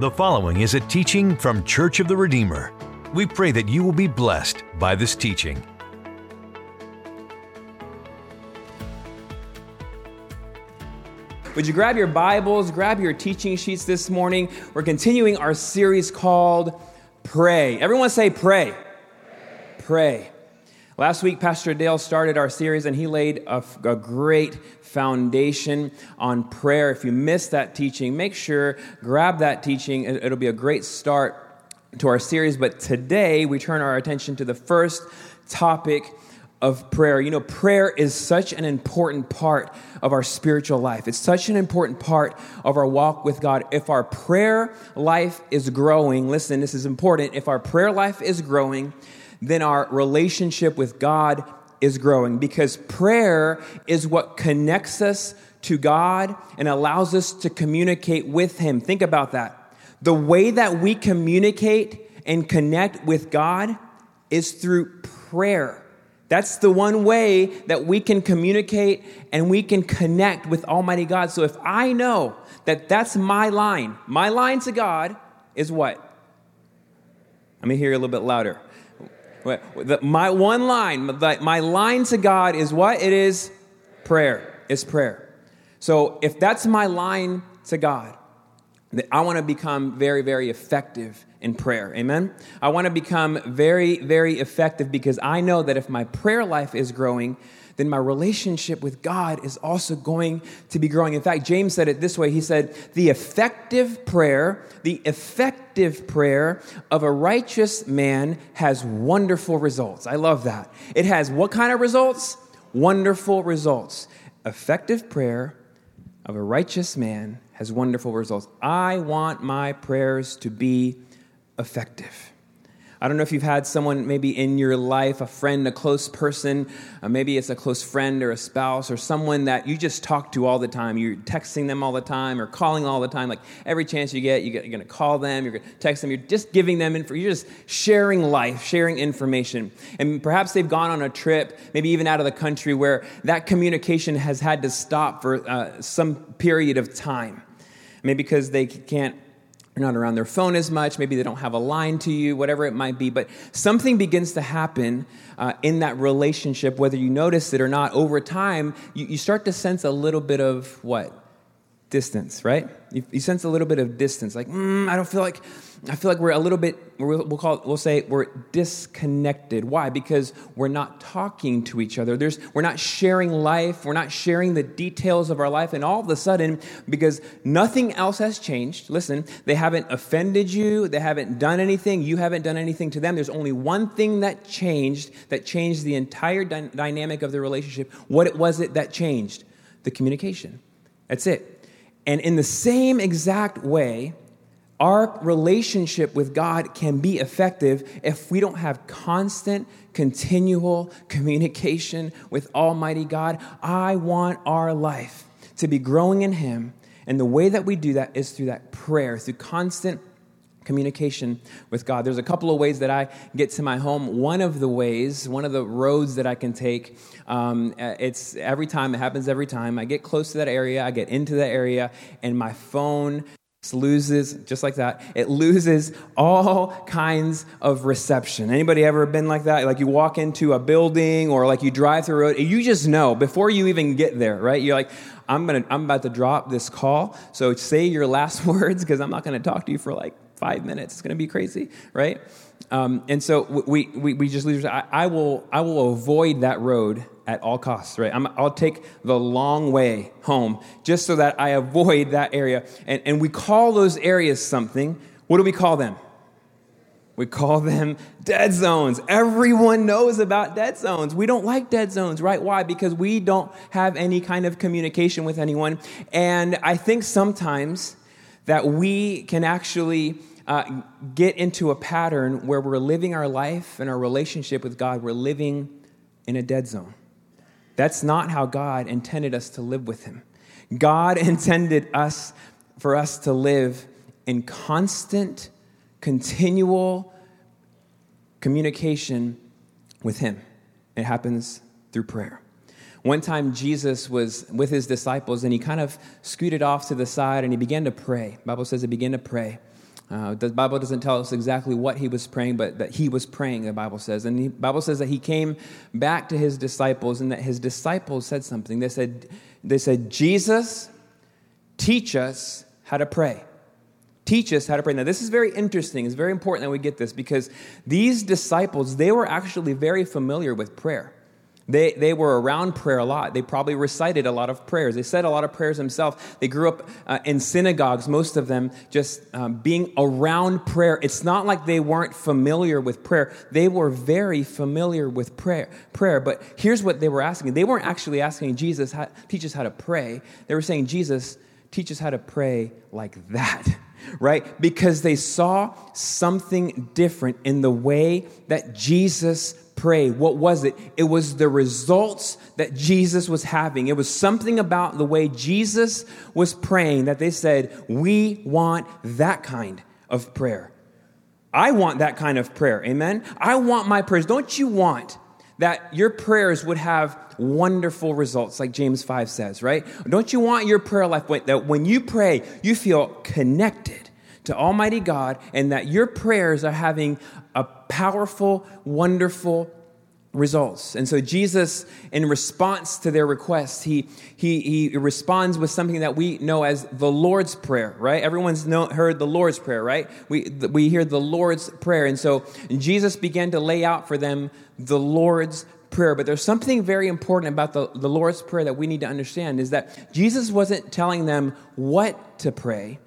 The following is a teaching from Church of the Redeemer. We pray that you will be blessed by this teaching. Would you grab your Bibles, grab your teaching sheets this morning? We're continuing our series called Pray. Everyone say pray. Pray. pray. Last week, Pastor Dale started our series and he laid a, a, great foundation on prayer. If you missed that teaching, make sure grab that teaching. It'll be a great start to our series. But today, we turn our attention to the first topic of prayer. You know, prayer is such an important part of our spiritual life. It's such an important part of our walk with God. If our prayer life is growing, listen, this is important. If our prayer life is growing, then our relationship with God is growing because prayer is what connects us to God and allows us to communicate with Him. Think about that. The way that we communicate and connect with God is through prayer. That's the one way that we can communicate and we can connect with Almighty God. So if I know that that's my line, my line to God is what? Let me hear you a little bit louder. My one line, my line to God is what? It is prayer. It's prayer. So if that's my line to God, I want to become very, very effective in prayer. Amen? I want to become very, very effective because I know that if my prayer life is growing, then my relationship with God is also going to be growing. In fact, James said it this way He said, The effective prayer, the effective prayer of a righteous man has wonderful results. I love that. It has what kind of results? Wonderful results. Effective prayer of a righteous man has wonderful results. I want my prayers to be effective. I don't know if you've had someone maybe in your life, a friend, a close person, uh, maybe it's a close friend or a spouse or someone that you just talk to all the time. You're texting them all the time or calling all the time. Like every chance you get, you're going to call them, you're going to text them, you're just giving them info. You're just sharing life, sharing information. And perhaps they've gone on a trip, maybe even out of the country, where that communication has had to stop for uh, some period of time. Maybe because they can't you're not around their phone as much. Maybe they don't have a line to you, whatever it might be. But something begins to happen uh, in that relationship, whether you notice it or not. Over time, you, you start to sense a little bit of what? Distance, right? You, you sense a little bit of distance. Like, mm, I don't feel like I feel like we're a little bit, we'll call it, we'll say we're disconnected. Why? Because we're not talking to each other. There's, we're not sharing life. We're not sharing the details of our life. And all of a sudden, because nothing else has changed, listen, they haven't offended you. They haven't done anything. You haven't done anything to them. There's only one thing that changed, that changed the entire dy- dynamic of the relationship. What was it that changed? The communication. That's it. And in the same exact way, our relationship with God can be effective if we don't have constant, continual communication with Almighty God. I want our life to be growing in Him. And the way that we do that is through that prayer, through constant communication with God. There's a couple of ways that I get to my home. One of the ways, one of the roads that I can take, um, it's every time, it happens every time. I get close to that area, I get into that area, and my phone loses just like that it loses all kinds of reception anybody ever been like that like you walk into a building or like you drive through a road you just know before you even get there right you're like i'm gonna i'm about to drop this call so say your last words because i'm not gonna talk to you for like five minutes it's gonna be crazy right um, and so we, we, we just lose I, I will i will avoid that road at all costs, right? i will take the long way home just so that I avoid that area. And, and we call those areas something. What do we call them? We call them dead zones. Everyone knows about dead zones. We don't like dead zones, right? Why? Because we don't have any kind of communication with anyone. And I think sometimes that we can actually uh, get into a pattern where we're living our life and our relationship with God, we're living in a dead zone. That's not how God intended us to live with Him. God intended us for us to live in constant, continual communication with Him. It happens through prayer. One time, Jesus was with his disciples and he kind of scooted off to the side and he began to pray. The Bible says he began to pray. Uh, the Bible doesn't tell us exactly what he was praying, but that he was praying, the Bible says. And the Bible says that he came back to his disciples and that his disciples said something. They said, they said Jesus, teach us how to pray. Teach us how to pray. Now, this is very interesting. It's very important that we get this because these disciples, they were actually very familiar with prayer. They, they were around prayer a lot. They probably recited a lot of prayers. They said a lot of prayers themselves. They grew up uh, in synagogues, most of them just um, being around prayer. It's not like they weren't familiar with prayer. They were very familiar with prayer. prayer. But here's what they were asking they weren't actually asking Jesus, how, teach us how to pray. They were saying, Jesus, teach us how to pray like that. Right? Because they saw something different in the way that Jesus pray. What was it? It was the results that Jesus was having. It was something about the way Jesus was praying that they said, We want that kind of prayer. I want that kind of prayer. Amen? I want my prayers. Don't you want that your prayers would have wonderful results, like James 5 says, right? Don't you want your prayer life that when you pray, you feel connected to Almighty God and that your prayers are having a powerful, wonderful results. And so Jesus, in response to their request, he, he, he responds with something that we know as the Lord's Prayer, right? Everyone's know, heard the Lord's Prayer, right? We, we hear the Lord's Prayer. And so Jesus began to lay out for them the Lord's Prayer. But there's something very important about the, the Lord's Prayer that we need to understand is that Jesus wasn't telling them what to pray.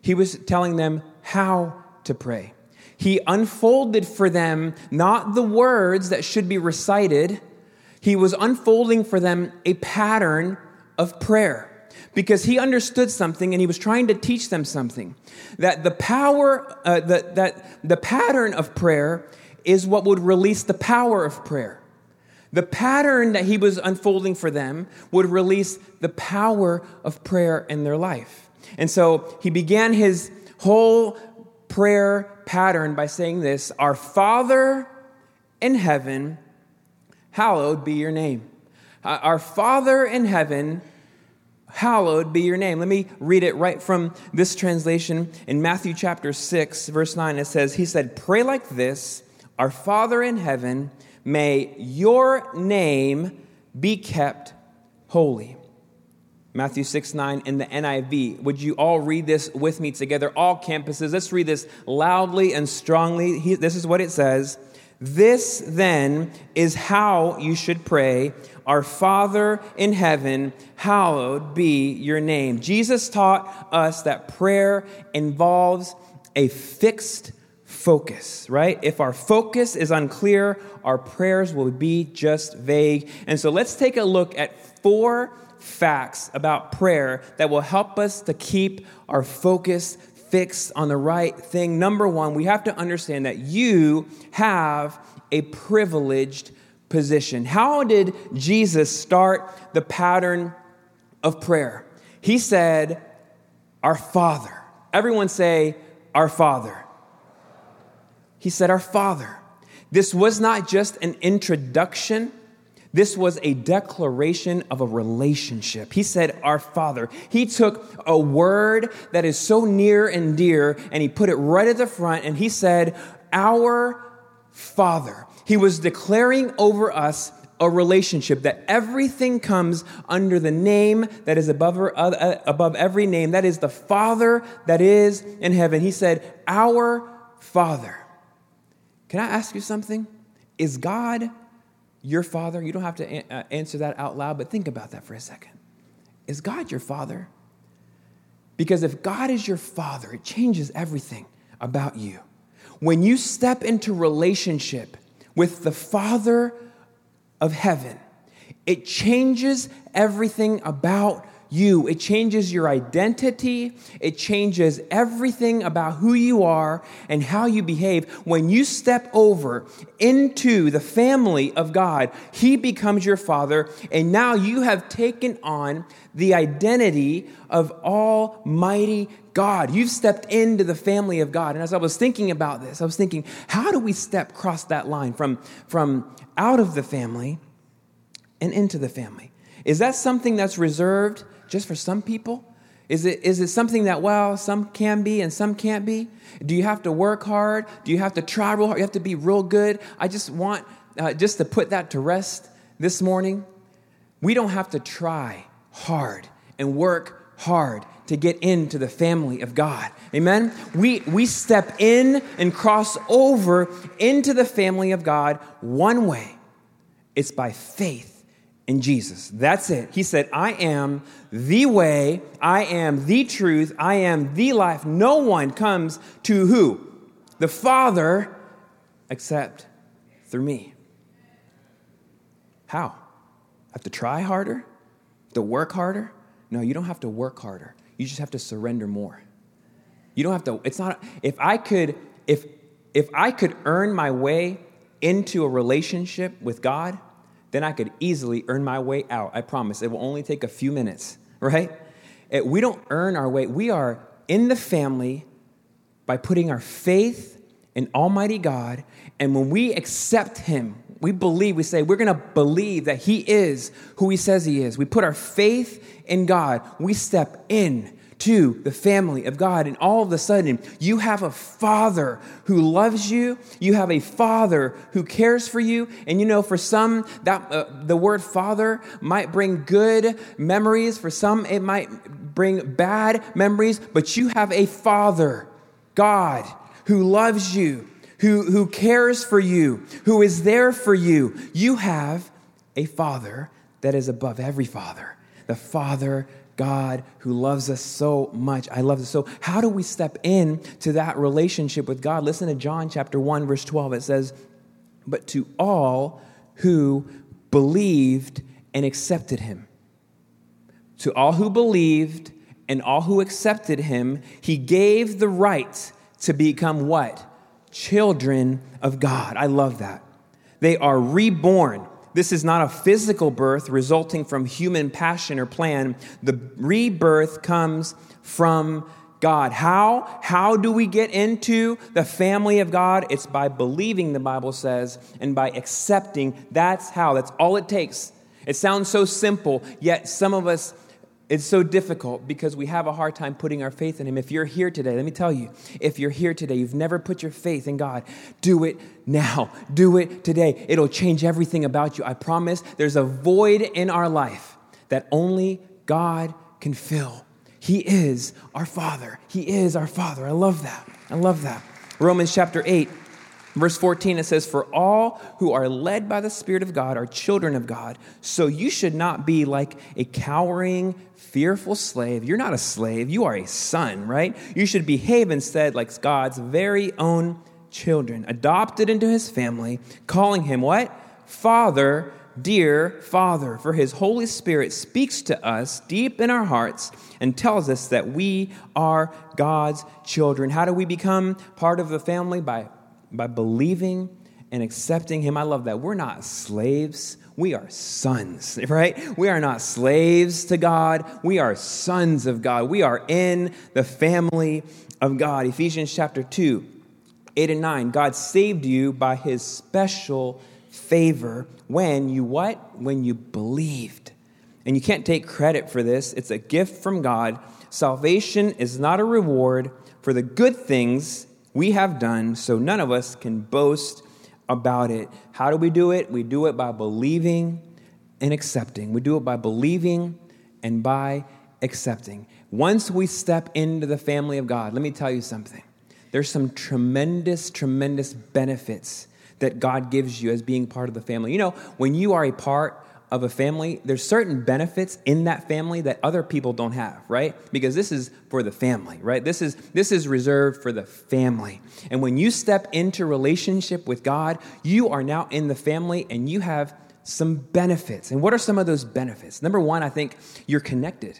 He was telling them how to pray. He unfolded for them not the words that should be recited, he was unfolding for them a pattern of prayer because he understood something and he was trying to teach them something. That the power uh, that, that the pattern of prayer is what would release the power of prayer. The pattern that he was unfolding for them would release the power of prayer in their life. And so he began his whole prayer pattern by saying this Our Father in heaven, hallowed be your name. Uh, our Father in heaven, hallowed be your name. Let me read it right from this translation in Matthew chapter 6, verse 9. It says, He said, Pray like this Our Father in heaven, may your name be kept holy. Matthew 6 9 in the NIV. Would you all read this with me together? All campuses. Let's read this loudly and strongly. He, this is what it says. This then is how you should pray Our Father in heaven, hallowed be your name. Jesus taught us that prayer involves a fixed focus, right? If our focus is unclear, our prayers will be just vague. And so let's take a look at four facts about prayer that will help us to keep our focus fixed on the right thing. Number one, we have to understand that you have a privileged position. How did Jesus start the pattern of prayer? He said, Our Father. Everyone say, Our Father. He said, Our Father. This was not just an introduction this was a declaration of a relationship. He said, Our Father. He took a word that is so near and dear and he put it right at the front and he said, Our Father. He was declaring over us a relationship that everything comes under the name that is above, uh, above every name. That is the Father that is in heaven. He said, Our Father. Can I ask you something? Is God your father? You don't have to a- uh, answer that out loud, but think about that for a second. Is God your father? Because if God is your father, it changes everything about you. When you step into relationship with the Father of heaven, it changes everything about you. It changes your identity. It changes everything about who you are and how you behave. When you step over into the family of God, He becomes your Father, and now you have taken on the identity of Almighty God. You've stepped into the family of God. And as I was thinking about this, I was thinking, how do we step across that line from, from out of the family and into the family? Is that something that's reserved just for some people? Is it, is it something that, well, some can be and some can't be? Do you have to work hard? Do you have to try real hard? You have to be real good? I just want uh, just to put that to rest this morning. We don't have to try hard and work hard to get into the family of God. Amen? We, we step in and cross over into the family of God one way it's by faith in Jesus. That's it. He said, I am the way, I am the truth, I am the life. No one comes to who? The Father except through me. How? Have to try harder? To work harder? No, you don't have to work harder. You just have to surrender more. You don't have to, it's not, if I could, if, if I could earn my way into a relationship with God, then I could easily earn my way out. I promise. It will only take a few minutes, right? We don't earn our way. We are in the family by putting our faith in Almighty God. And when we accept Him, we believe, we say, we're going to believe that He is who He says He is. We put our faith in God. We step in to the family of God. And all of a sudden, you have a father who loves you. You have a father who cares for you. And you know, for some, that uh, the word father might bring good memories. For some, it might bring bad memories. But you have a father, God, who loves you, who, who cares for you, who is there for you. You have a father that is above every father, the father God who loves us so much. I love this. So, how do we step in to that relationship with God? Listen to John chapter 1, verse 12. It says, But to all who believed and accepted him, to all who believed and all who accepted him, he gave the right to become what? Children of God. I love that. They are reborn this is not a physical birth resulting from human passion or plan. The rebirth comes from God. How? How do we get into the family of God? It's by believing, the Bible says, and by accepting. That's how. That's all it takes. It sounds so simple, yet some of us it's so difficult because we have a hard time putting our faith in Him. If you're here today, let me tell you, if you're here today, you've never put your faith in God, do it now. Do it today. It'll change everything about you. I promise there's a void in our life that only God can fill. He is our Father. He is our Father. I love that. I love that. Romans chapter 8 Verse 14, it says, For all who are led by the Spirit of God are children of God. So you should not be like a cowering, fearful slave. You're not a slave, you are a son, right? You should behave instead like God's very own children, adopted into his family, calling him what? Father, dear Father. For his Holy Spirit speaks to us deep in our hearts and tells us that we are God's children. How do we become part of the family? By by believing and accepting Him. I love that. We're not slaves, we are sons, right? We are not slaves to God, we are sons of God. We are in the family of God. Ephesians chapter 2, 8 and 9. God saved you by His special favor when you what? When you believed. And you can't take credit for this. It's a gift from God. Salvation is not a reward for the good things we have done, so none of us can boast about it. How do we do it? We do it by believing and accepting. We do it by believing and by accepting. Once we step into the family of God, let me tell you something. There's some tremendous, tremendous benefits that God gives you as being part of the family. You know, when you are a part of a family, there's certain benefits in that family that other people don't have, right? Because this is for the family, right? This is this is reserved for the family. And when you step into relationship with God, you are now in the family and you have some benefits. And what are some of those benefits? Number 1, I think you're connected.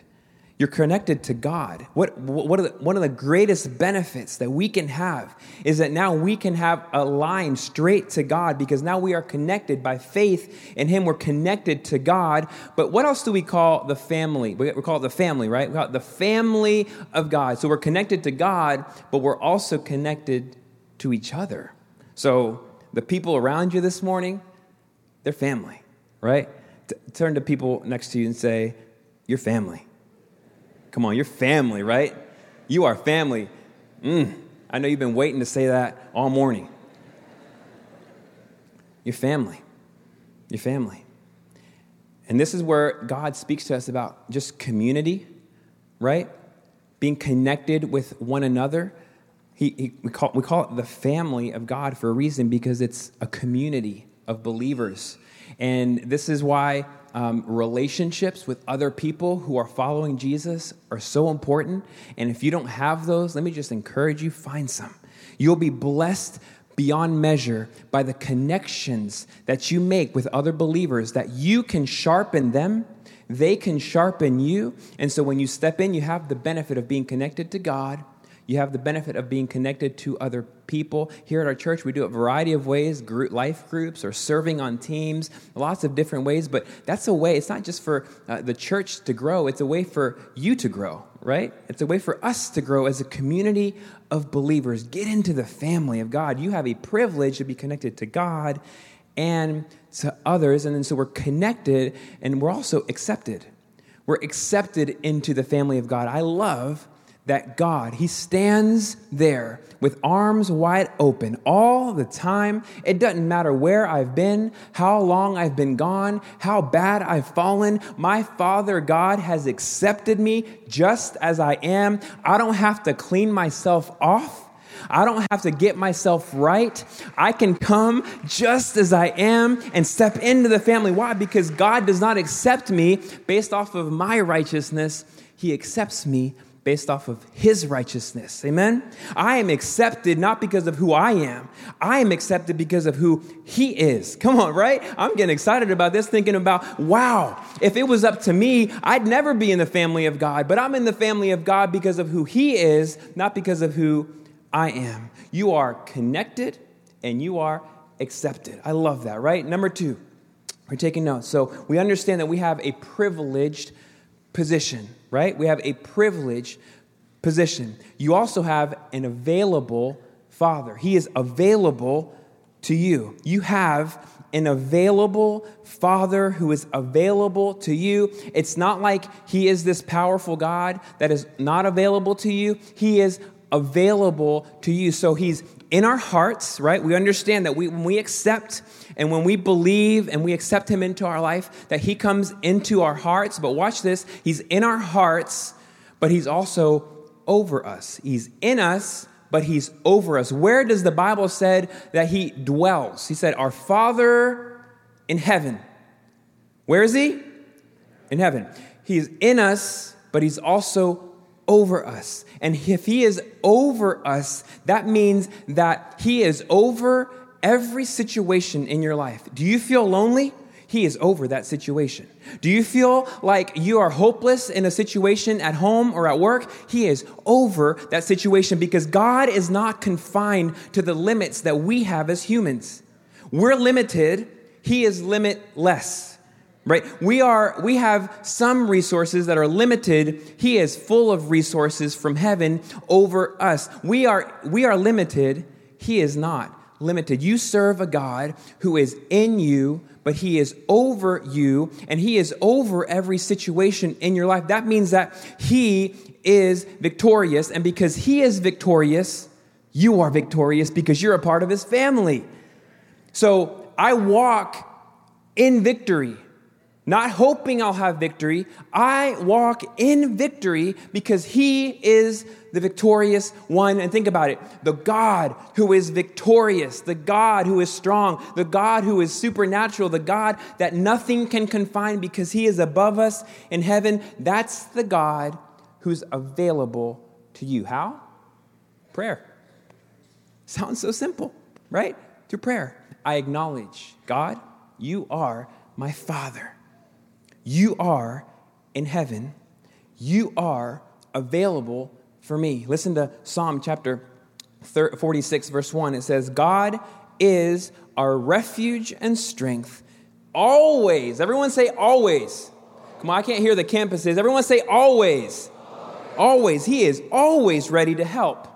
You're connected to God. What, what the, one of the greatest benefits that we can have is that now we can have a line straight to God because now we are connected by faith in Him. We're connected to God. But what else do we call the family? We call it the family, right? We call it the family of God. So we're connected to God, but we're also connected to each other. So the people around you this morning, they're family, right? T- turn to people next to you and say, You're family Come on, you're family, right? You are family. Mm, I know you've been waiting to say that all morning. Your family. Your family. And this is where God speaks to us about just community, right? Being connected with one another. He, he, we, call, we call it the family of God for a reason because it's a community of believers. And this is why um, relationships with other people who are following Jesus are so important. And if you don't have those, let me just encourage you find some. You'll be blessed beyond measure by the connections that you make with other believers that you can sharpen them they can sharpen you and so when you step in you have the benefit of being connected to god you have the benefit of being connected to other people. Here at our church, we do a variety of ways group, life groups or serving on teams, lots of different ways. But that's a way, it's not just for uh, the church to grow, it's a way for you to grow, right? It's a way for us to grow as a community of believers. Get into the family of God. You have a privilege to be connected to God and to others. And then so we're connected and we're also accepted. We're accepted into the family of God. I love that God, He stands there with arms wide open all the time. It doesn't matter where I've been, how long I've been gone, how bad I've fallen. My Father God has accepted me just as I am. I don't have to clean myself off. I don't have to get myself right. I can come just as I am and step into the family. Why? Because God does not accept me based off of my righteousness, He accepts me based off of his righteousness. Amen? I am accepted not because of who I am, I am accepted because of who he is. Come on, right? I'm getting excited about this, thinking about, wow, if it was up to me, I'd never be in the family of God, but I'm in the family of God because of who he is, not because of who I am. You are connected and you are accepted. I love that, right? Number two, we're taking notes. So we understand that we have a privileged position right? We have a privileged position. You also have an available Father. He is available to you. You have an available Father who is available to you. It's not like He is this powerful God that is not available to you. He is available to you. So He's in our hearts, right? We understand that we, when we accept and when we believe and we accept Him into our life, that He comes into our hearts. But watch this He's in our hearts, but He's also over us. He's in us, but He's over us. Where does the Bible said that He dwells? He said, Our Father in heaven. Where is He? In heaven. He's in us, but He's also over us. And if He is over us, that means that He is over every situation in your life. Do you feel lonely? He is over that situation. Do you feel like you are hopeless in a situation at home or at work? He is over that situation because God is not confined to the limits that we have as humans. We're limited, He is limitless right? We are we have some resources that are limited. He is full of resources from heaven over us. We are we are limited. He is not limited. You serve a god who is in you but he is over you and he is over every situation in your life. That means that he is victorious and because he is victorious you are victorious because you're a part of his family. So i walk in victory not hoping I'll have victory. I walk in victory because He is the victorious one. And think about it the God who is victorious, the God who is strong, the God who is supernatural, the God that nothing can confine because He is above us in heaven. That's the God who's available to you. How? Prayer. Sounds so simple, right? Through prayer. I acknowledge, God, you are my Father. You are in heaven. You are available for me. Listen to Psalm chapter 46, verse 1. It says, God is our refuge and strength. Always. Everyone say always. Come on, I can't hear the campuses. Everyone say always. Always. He is always ready to help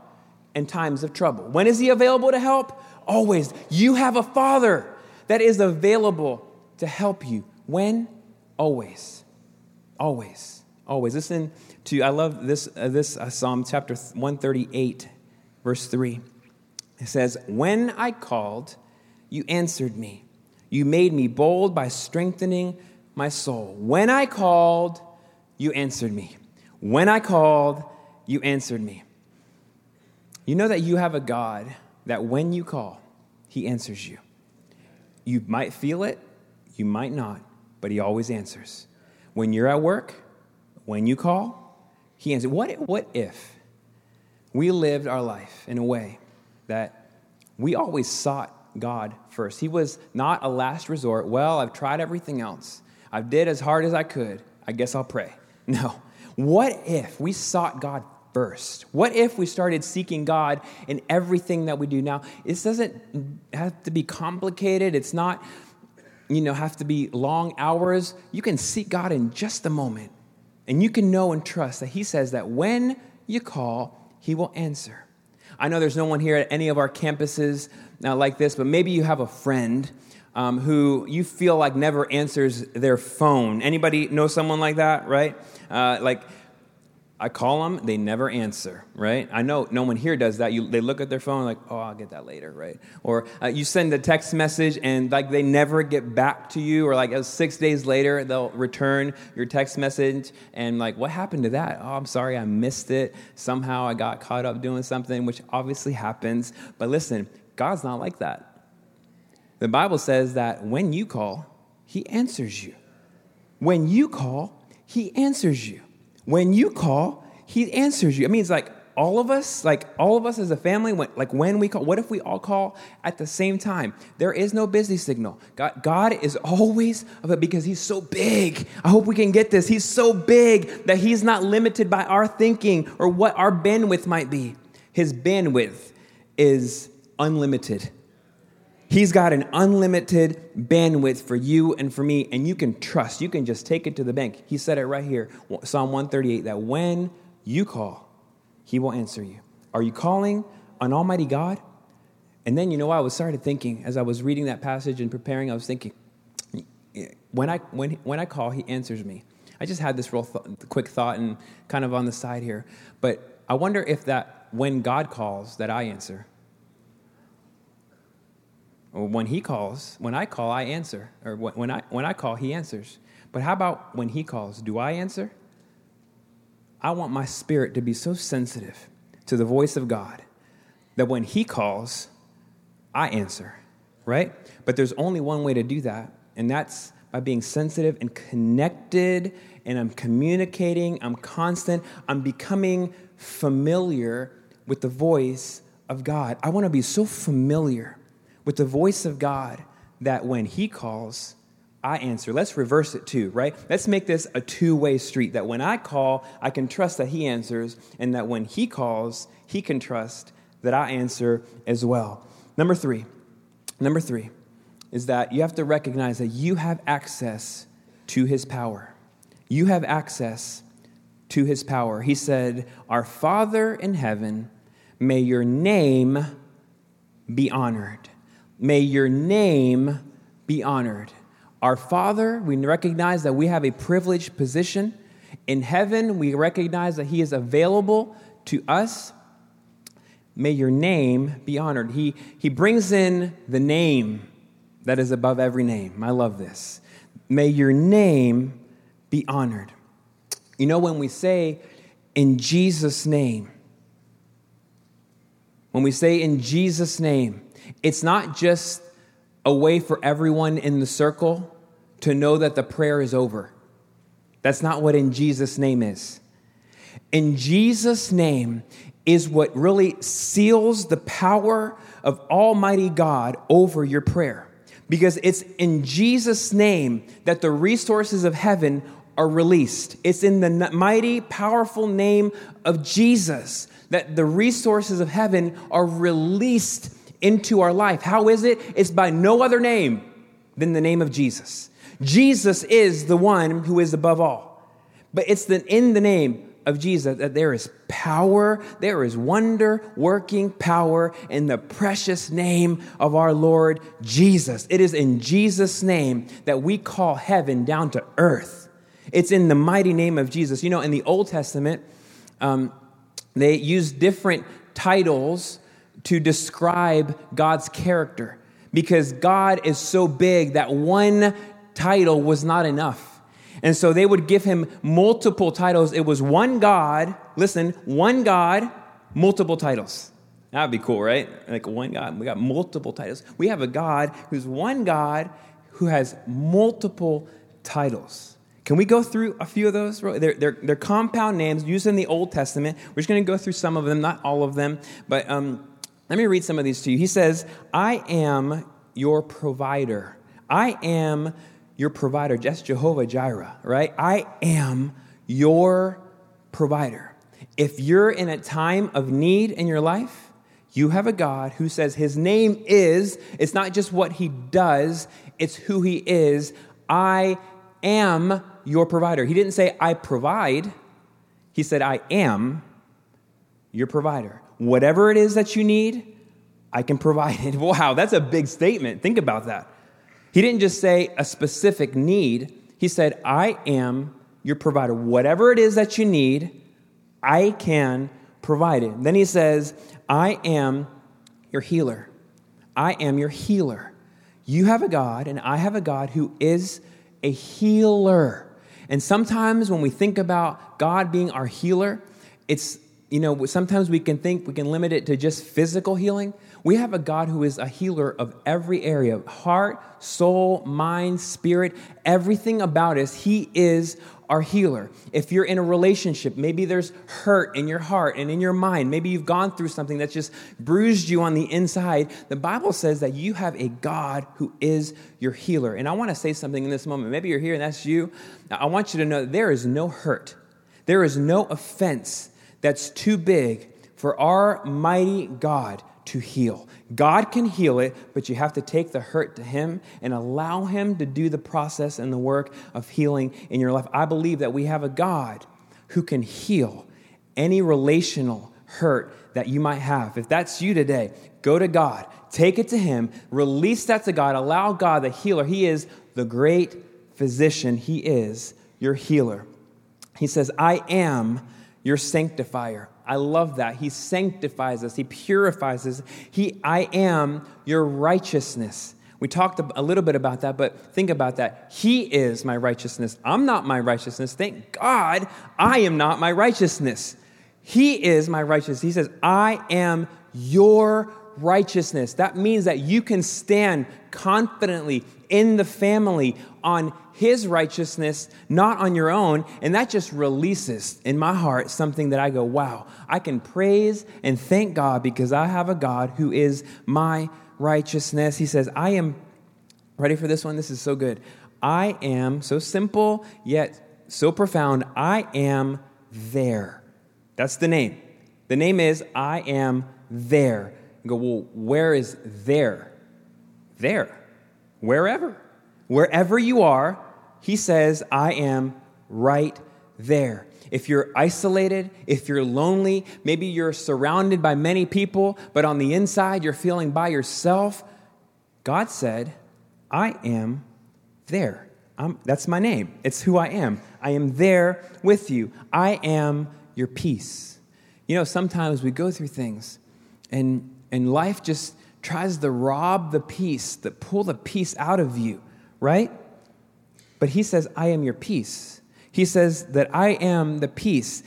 in times of trouble. When is he available to help? Always. You have a father that is available to help you. When? Always. Always. always. Listen to, I love this, uh, this uh, Psalm chapter 138, verse 3. It says, When I called, you answered me. You made me bold by strengthening my soul. When I called, you answered me. When I called, you answered me. You know that you have a God that when you call, he answers you. You might feel it, you might not, but he always answers. When you're at work, when you call, he answers. What, what if we lived our life in a way that we always sought God first? He was not a last resort. Well, I've tried everything else. I did as hard as I could. I guess I'll pray. No. What if we sought God first? What if we started seeking God in everything that we do now? This doesn't have to be complicated. It's not, you know, have to be long hours. You can seek God in just a moment. And you can know and trust that He says that when you call, He will answer. I know there's no one here at any of our campuses uh, like this, but maybe you have a friend um, who you feel like never answers their phone. Anybody know someone like that, right? Uh, like, I call them, they never answer, right? I know no one here does that. You, they look at their phone like, oh, I'll get that later, right? Or uh, you send a text message and like they never get back to you, or like six days later they'll return your text message and like, what happened to that? Oh, I'm sorry, I missed it. Somehow I got caught up doing something, which obviously happens. But listen, God's not like that. The Bible says that when you call, He answers you. When you call, He answers you. When you call, he answers you. I mean, it's like all of us, like all of us as a family, when, like when we call, what if we all call at the same time? There is no busy signal. God, God is always of it because He's so big. I hope we can get this. He's so big that He's not limited by our thinking or what our bandwidth might be. His bandwidth is unlimited. He's got an unlimited bandwidth for you and for me, and you can trust. You can just take it to the bank. He said it right here, Psalm 138, that when you call, He will answer you. Are you calling on Almighty God? And then, you know, I was started thinking as I was reading that passage and preparing, I was thinking, when I, when, when I call, He answers me. I just had this real th- quick thought and kind of on the side here. But I wonder if that when God calls, that I answer. When he calls, when I call, I answer. Or when I, when I call, he answers. But how about when he calls? Do I answer? I want my spirit to be so sensitive to the voice of God that when he calls, I answer, right? But there's only one way to do that, and that's by being sensitive and connected, and I'm communicating, I'm constant, I'm becoming familiar with the voice of God. I want to be so familiar with the voice of God that when He calls, I answer. Let's reverse it too, right? Let's make this a two way street that when I call, I can trust that He answers, and that when He calls, He can trust that I answer as well. Number three, number three is that you have to recognize that you have access to His power. You have access to His power. He said, Our Father in heaven, may your name be honored. May your name be honored. Our Father, we recognize that we have a privileged position. In heaven, we recognize that He is available to us. May your name be honored. He, he brings in the name that is above every name. I love this. May your name be honored. You know, when we say in Jesus' name, when we say in Jesus' name, it's not just a way for everyone in the circle to know that the prayer is over. That's not what in Jesus' name is. In Jesus' name is what really seals the power of Almighty God over your prayer. Because it's in Jesus' name that the resources of heaven are released. It's in the mighty, powerful name of Jesus that the resources of heaven are released into our life. How is it? It's by no other name than the name of Jesus. Jesus is the one who is above all. But it's the, in the name of Jesus that there is power, there is wonder working power in the precious name of our Lord Jesus. It is in Jesus' name that we call heaven down to earth. It's in the mighty name of Jesus. You know, in the Old Testament, um, they use different titles to describe God's character because God is so big that one title was not enough. And so they would give him multiple titles. It was one God, listen, one God, multiple titles. That would be cool, right? Like one God. We got multiple titles. We have a God who's one God who has multiple titles. Can we go through a few of those? They're, they're, they're compound names used in the Old Testament. We're just going to go through some of them, not all of them. But um, let me read some of these to you. He says, I am your provider. I am your provider. Just Jehovah Jireh, right? I am your provider. If you're in a time of need in your life, you have a God who says his name is, it's not just what he does, it's who he is. I am your provider. He didn't say, I provide. He said, I am your provider. Whatever it is that you need, I can provide it. Wow, that's a big statement. Think about that. He didn't just say a specific need, he said, I am your provider. Whatever it is that you need, I can provide it. Then he says, I am your healer. I am your healer. You have a God, and I have a God who is a healer. And sometimes when we think about God being our healer, it's, you know, sometimes we can think we can limit it to just physical healing. We have a God who is a healer of every area heart, soul, mind, spirit, everything about us. He is our healer. If you're in a relationship, maybe there's hurt in your heart and in your mind. Maybe you've gone through something that's just bruised you on the inside. The Bible says that you have a God who is your healer. And I want to say something in this moment. Maybe you're here and that's you. I want you to know there is no hurt, there is no offense that's too big for our mighty God to heal. God can heal it, but you have to take the hurt to Him and allow Him to do the process and the work of healing in your life. I believe that we have a God who can heal any relational hurt that you might have. If that's you today, go to God, take it to Him, release that to God, allow God, the healer. He is the great physician, He is your healer. He says, I am your sanctifier. I love that. He sanctifies us, He purifies us. He, I am your righteousness. We talked a little bit about that, but think about that. He is my righteousness. I'm not my righteousness. Thank God I am not my righteousness. He is my righteousness. He says, I am your righteousness. That means that you can stand confidently in the family on his righteousness, not on your own. And that just releases in my heart something that I go, wow, I can praise and thank God because I have a God who is my righteousness. He says, I am, ready for this one? This is so good. I am so simple yet so profound. I am there. That's the name. The name is I am there. You go, well, where is there? There. Wherever. Wherever you are, he says, I am right there. If you're isolated, if you're lonely, maybe you're surrounded by many people, but on the inside you're feeling by yourself, God said, I am there. I'm, that's my name. It's who I am. I am there with you. I am your peace. You know, sometimes we go through things and, and life just tries to rob the peace, to pull the peace out of you, right? But he says, I am your peace. He says that I am the peace.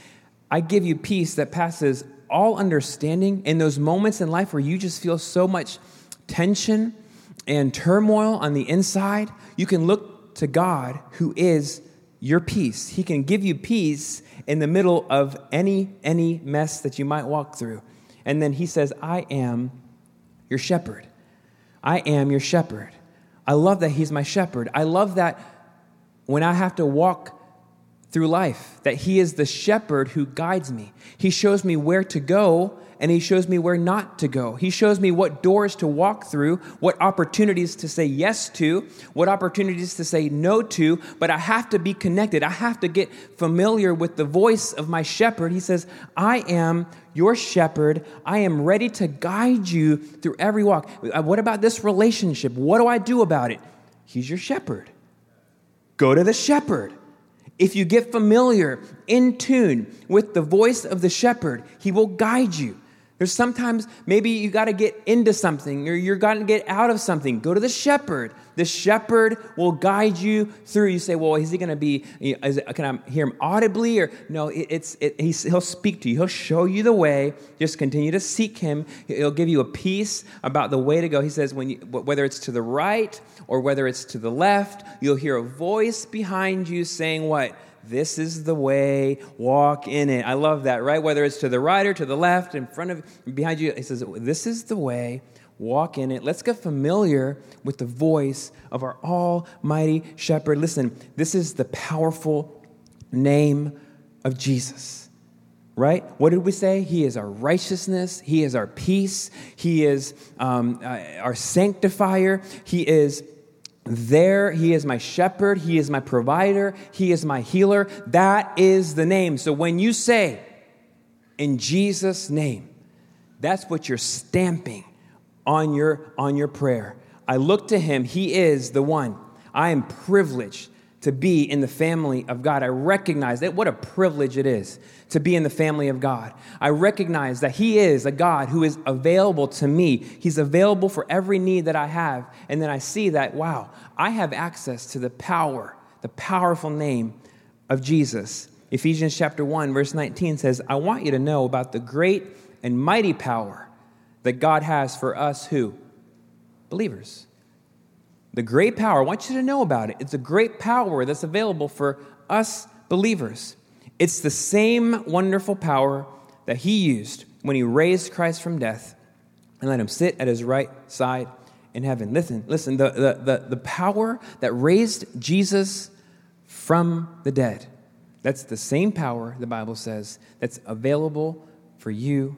I give you peace that passes all understanding in those moments in life where you just feel so much tension and turmoil on the inside. You can look to God who is your peace. He can give you peace in the middle of any any mess that you might walk through. And then he says, "I am your shepherd. I am your shepherd." I love that he's my shepherd. I love that when I have to walk through life, that He is the shepherd who guides me. He shows me where to go and He shows me where not to go. He shows me what doors to walk through, what opportunities to say yes to, what opportunities to say no to, but I have to be connected. I have to get familiar with the voice of my shepherd. He says, I am your shepherd. I am ready to guide you through every walk. Uh, what about this relationship? What do I do about it? He's your shepherd. Go to the shepherd. If you get familiar, in tune with the voice of the shepherd, he will guide you. There's sometimes maybe you got to get into something or you're going to get out of something. Go to the shepherd. The shepherd will guide you through. You say, "Well, is he going to be? Is can I hear him audibly?" Or no, it, it's it, he'll speak to you. He'll show you the way. Just continue to seek him. He'll give you a peace about the way to go. He says, when you, whether it's to the right or whether it's to the left, you'll hear a voice behind you saying, "What?" This is the way, walk in it. I love that, right? Whether it's to the right or to the left, in front of, behind you, he says, This is the way, walk in it. Let's get familiar with the voice of our Almighty Shepherd. Listen, this is the powerful name of Jesus, right? What did we say? He is our righteousness, He is our peace, He is um, uh, our sanctifier, He is there, He is my shepherd, He is my provider, He is my healer. That is the name. So when you say, in Jesus' name, that's what you're stamping on your, on your prayer. I look to Him, He is the one. I am privileged to be in the family of God. I recognize that what a privilege it is to be in the family of God. I recognize that He is a God who is available to me. He's available for every need that I have. And then I see that, wow, I have access to the power, the powerful name of Jesus. Ephesians chapter 1, verse 19 says, I want you to know about the great and mighty power that God has for us who? Believers. The great power, I want you to know about it. It's a great power that's available for us believers. It's the same wonderful power that he used when he raised Christ from death and let him sit at his right side in heaven. Listen, listen, the, the, the, the power that raised Jesus from the dead, that's the same power, the Bible says, that's available for you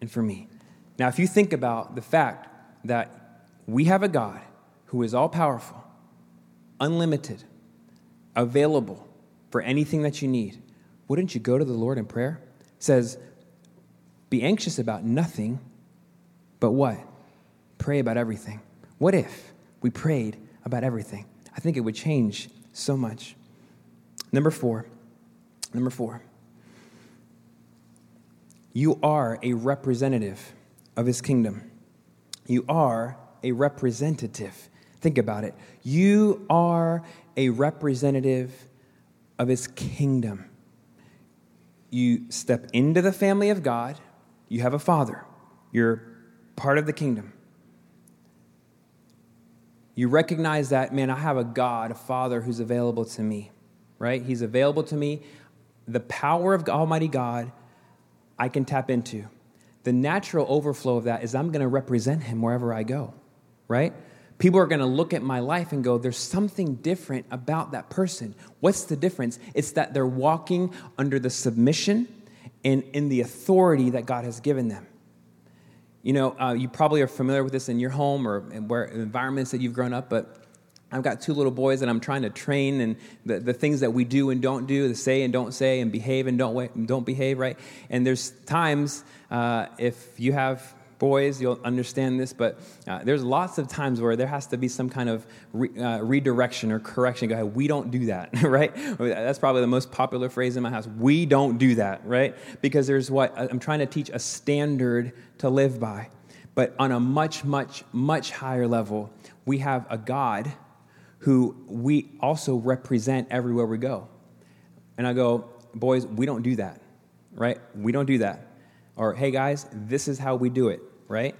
and for me. Now, if you think about the fact that we have a God who is all powerful, unlimited, available for anything that you need, wouldn't you go to the Lord in prayer? It says, be anxious about nothing, but what? Pray about everything. What if we prayed about everything? I think it would change so much. Number four, number four, you are a representative of his kingdom. You are a representative Think about it. You are a representative of his kingdom. You step into the family of God, you have a father, you're part of the kingdom. You recognize that, man, I have a God, a father who's available to me, right? He's available to me. The power of Almighty God I can tap into. The natural overflow of that is I'm going to represent him wherever I go, right? People are going to look at my life and go, there's something different about that person. What's the difference? It's that they're walking under the submission and in the authority that God has given them. You know, uh, you probably are familiar with this in your home or in where environments that you've grown up, but I've got two little boys that I'm trying to train, and the, the things that we do and don't do, the say and don't say, and behave and don't, don't behave, right? And there's times uh, if you have boys, you'll understand this, but uh, there's lots of times where there has to be some kind of re, uh, redirection or correction. Go ahead, we don't do that, right? That's probably the most popular phrase in my house. We don't do that, right? Because there's what I'm trying to teach a standard to live by. But on a much, much, much higher level, we have a God who we also represent everywhere we go. And I go, boys, we don't do that, right? We don't do that. Or, hey guys, this is how we do it right?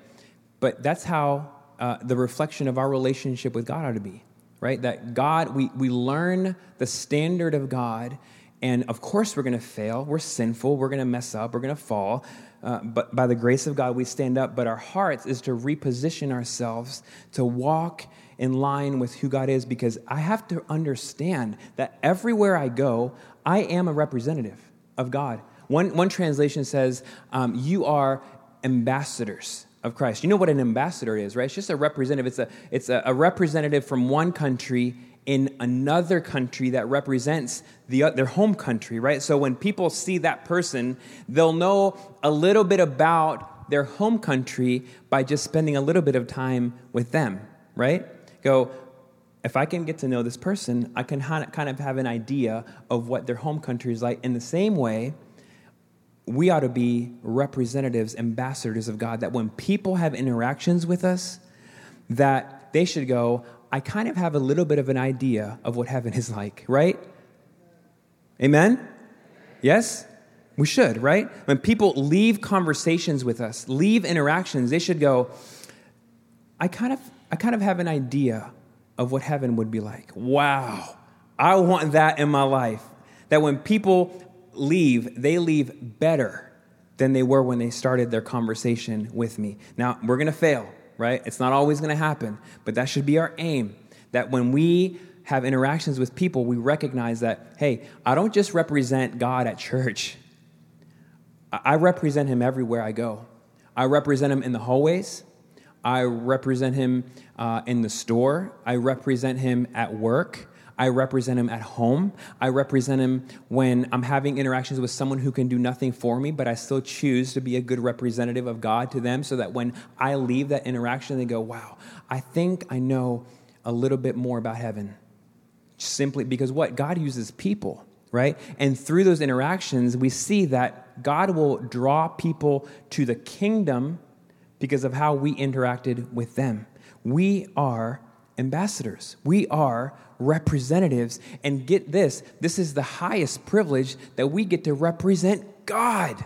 But that's how uh, the reflection of our relationship with God ought to be, right? That God, we, we learn the standard of God, and of course we're going to fail. We're sinful. We're going to mess up. We're going to fall. Uh, but by the grace of God, we stand up. But our hearts is to reposition ourselves to walk in line with who God is because I have to understand that everywhere I go, I am a representative of God. One, one translation says, um, You are ambassadors of Christ. You know what an ambassador is, right? It's just a representative. It's a, it's a, a representative from one country in another country that represents the, uh, their home country, right? So when people see that person, they'll know a little bit about their home country by just spending a little bit of time with them, right? Go, if I can get to know this person, I can kind of have an idea of what their home country is like. In the same way, we ought to be representatives, ambassadors of God, that when people have interactions with us, that they should go, I kind of have a little bit of an idea of what heaven is like, right? Amen? Yes? We should, right? When people leave conversations with us, leave interactions, they should go, I kind of, I kind of have an idea of what heaven would be like. Wow, I want that in my life. That when people leave, they leave better than they were when they started their conversation with me. Now, we're going to fail, right? It's not always going to happen, but that should be our aim. That when we have interactions with people, we recognize that, hey, I don't just represent God at church, I represent Him everywhere I go. I represent Him in the hallways, I represent Him uh, in the store, I represent Him at work. I represent him at home. I represent him when I'm having interactions with someone who can do nothing for me, but I still choose to be a good representative of God to them so that when I leave that interaction, they go, wow, I think I know a little bit more about heaven. Simply because what? God uses people, right? And through those interactions, we see that God will draw people to the kingdom because of how we interacted with them. We are ambassadors. We are representatives. And get this this is the highest privilege that we get to represent God.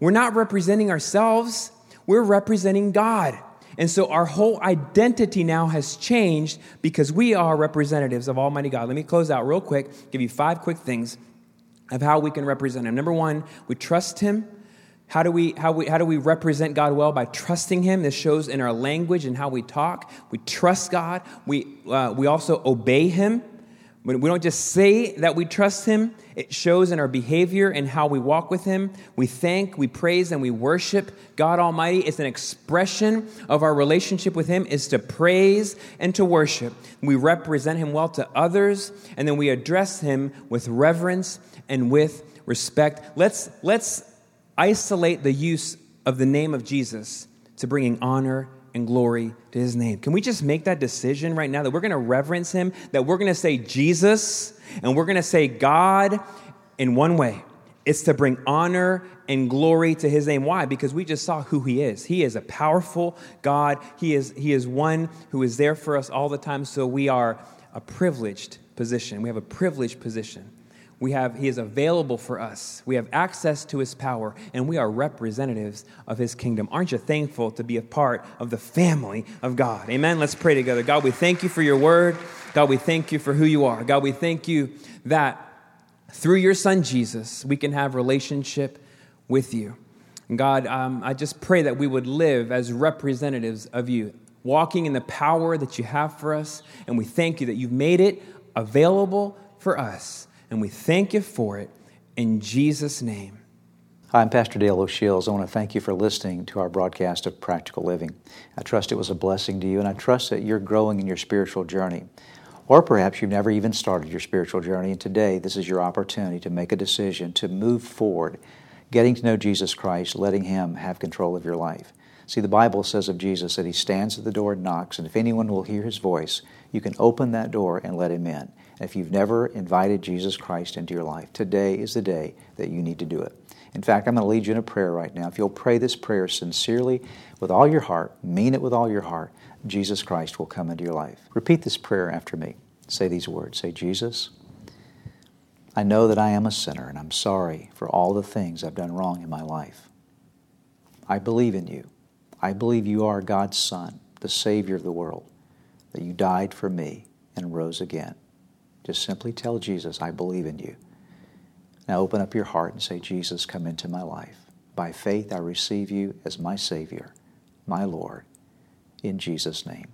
We're not representing ourselves, we're representing God. And so our whole identity now has changed because we are representatives of Almighty God. Let me close out real quick, give you five quick things of how we can represent Him. Number one, we trust Him. How do, we, how, we, how do we represent God well? By trusting Him. This shows in our language and how we talk. We trust God. We, uh, we also obey Him. We don't just say that we trust Him, it shows in our behavior and how we walk with Him. We thank, we praise, and we worship God Almighty. It's an expression of our relationship with Him is to praise and to worship. We represent Him well to others, and then we address Him with reverence and with respect. Let's, let's isolate the use of the name of Jesus to bringing honor and glory to his name. Can we just make that decision right now that we're going to reverence him, that we're going to say Jesus and we're going to say God in one way? It's to bring honor and glory to his name. Why? Because we just saw who he is. He is a powerful God. He is, he is one who is there for us all the time. So we are a privileged position. We have a privileged position we have, he is available for us. We have access to his power, and we are representatives of his kingdom. Aren't you thankful to be a part of the family of God? Amen. Let's pray together. God, we thank you for your word. God, we thank you for who you are. God, we thank you that through your son Jesus, we can have relationship with you. And God, um, I just pray that we would live as representatives of you, walking in the power that you have for us. And we thank you that you've made it available for us and we thank you for it in Jesus' name. Hi, I'm Pastor Dale O'Shields. I want to thank you for listening to our broadcast of Practical Living. I trust it was a blessing to you, and I trust that you're growing in your spiritual journey. Or perhaps you've never even started your spiritual journey, and today this is your opportunity to make a decision to move forward, getting to know Jesus Christ, letting Him have control of your life. See, the Bible says of Jesus that He stands at the door and knocks, and if anyone will hear His voice, you can open that door and let Him in. If you've never invited Jesus Christ into your life, today is the day that you need to do it. In fact, I'm going to lead you in a prayer right now. If you'll pray this prayer sincerely, with all your heart, mean it with all your heart, Jesus Christ will come into your life. Repeat this prayer after me. Say these words Say, Jesus, I know that I am a sinner and I'm sorry for all the things I've done wrong in my life. I believe in you. I believe you are God's Son, the Savior of the world, that you died for me and rose again. Just simply tell Jesus, I believe in you. Now open up your heart and say, Jesus, come into my life. By faith, I receive you as my Savior, my Lord, in Jesus' name.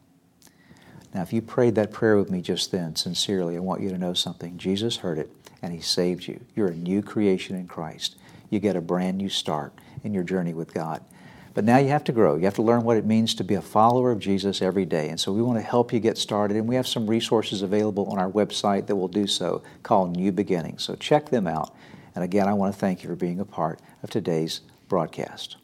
Now, if you prayed that prayer with me just then, sincerely, I want you to know something. Jesus heard it, and He saved you. You're a new creation in Christ. You get a brand new start in your journey with God. But now you have to grow. You have to learn what it means to be a follower of Jesus every day. And so we want to help you get started. And we have some resources available on our website that will do so called New Beginnings. So check them out. And again, I want to thank you for being a part of today's broadcast.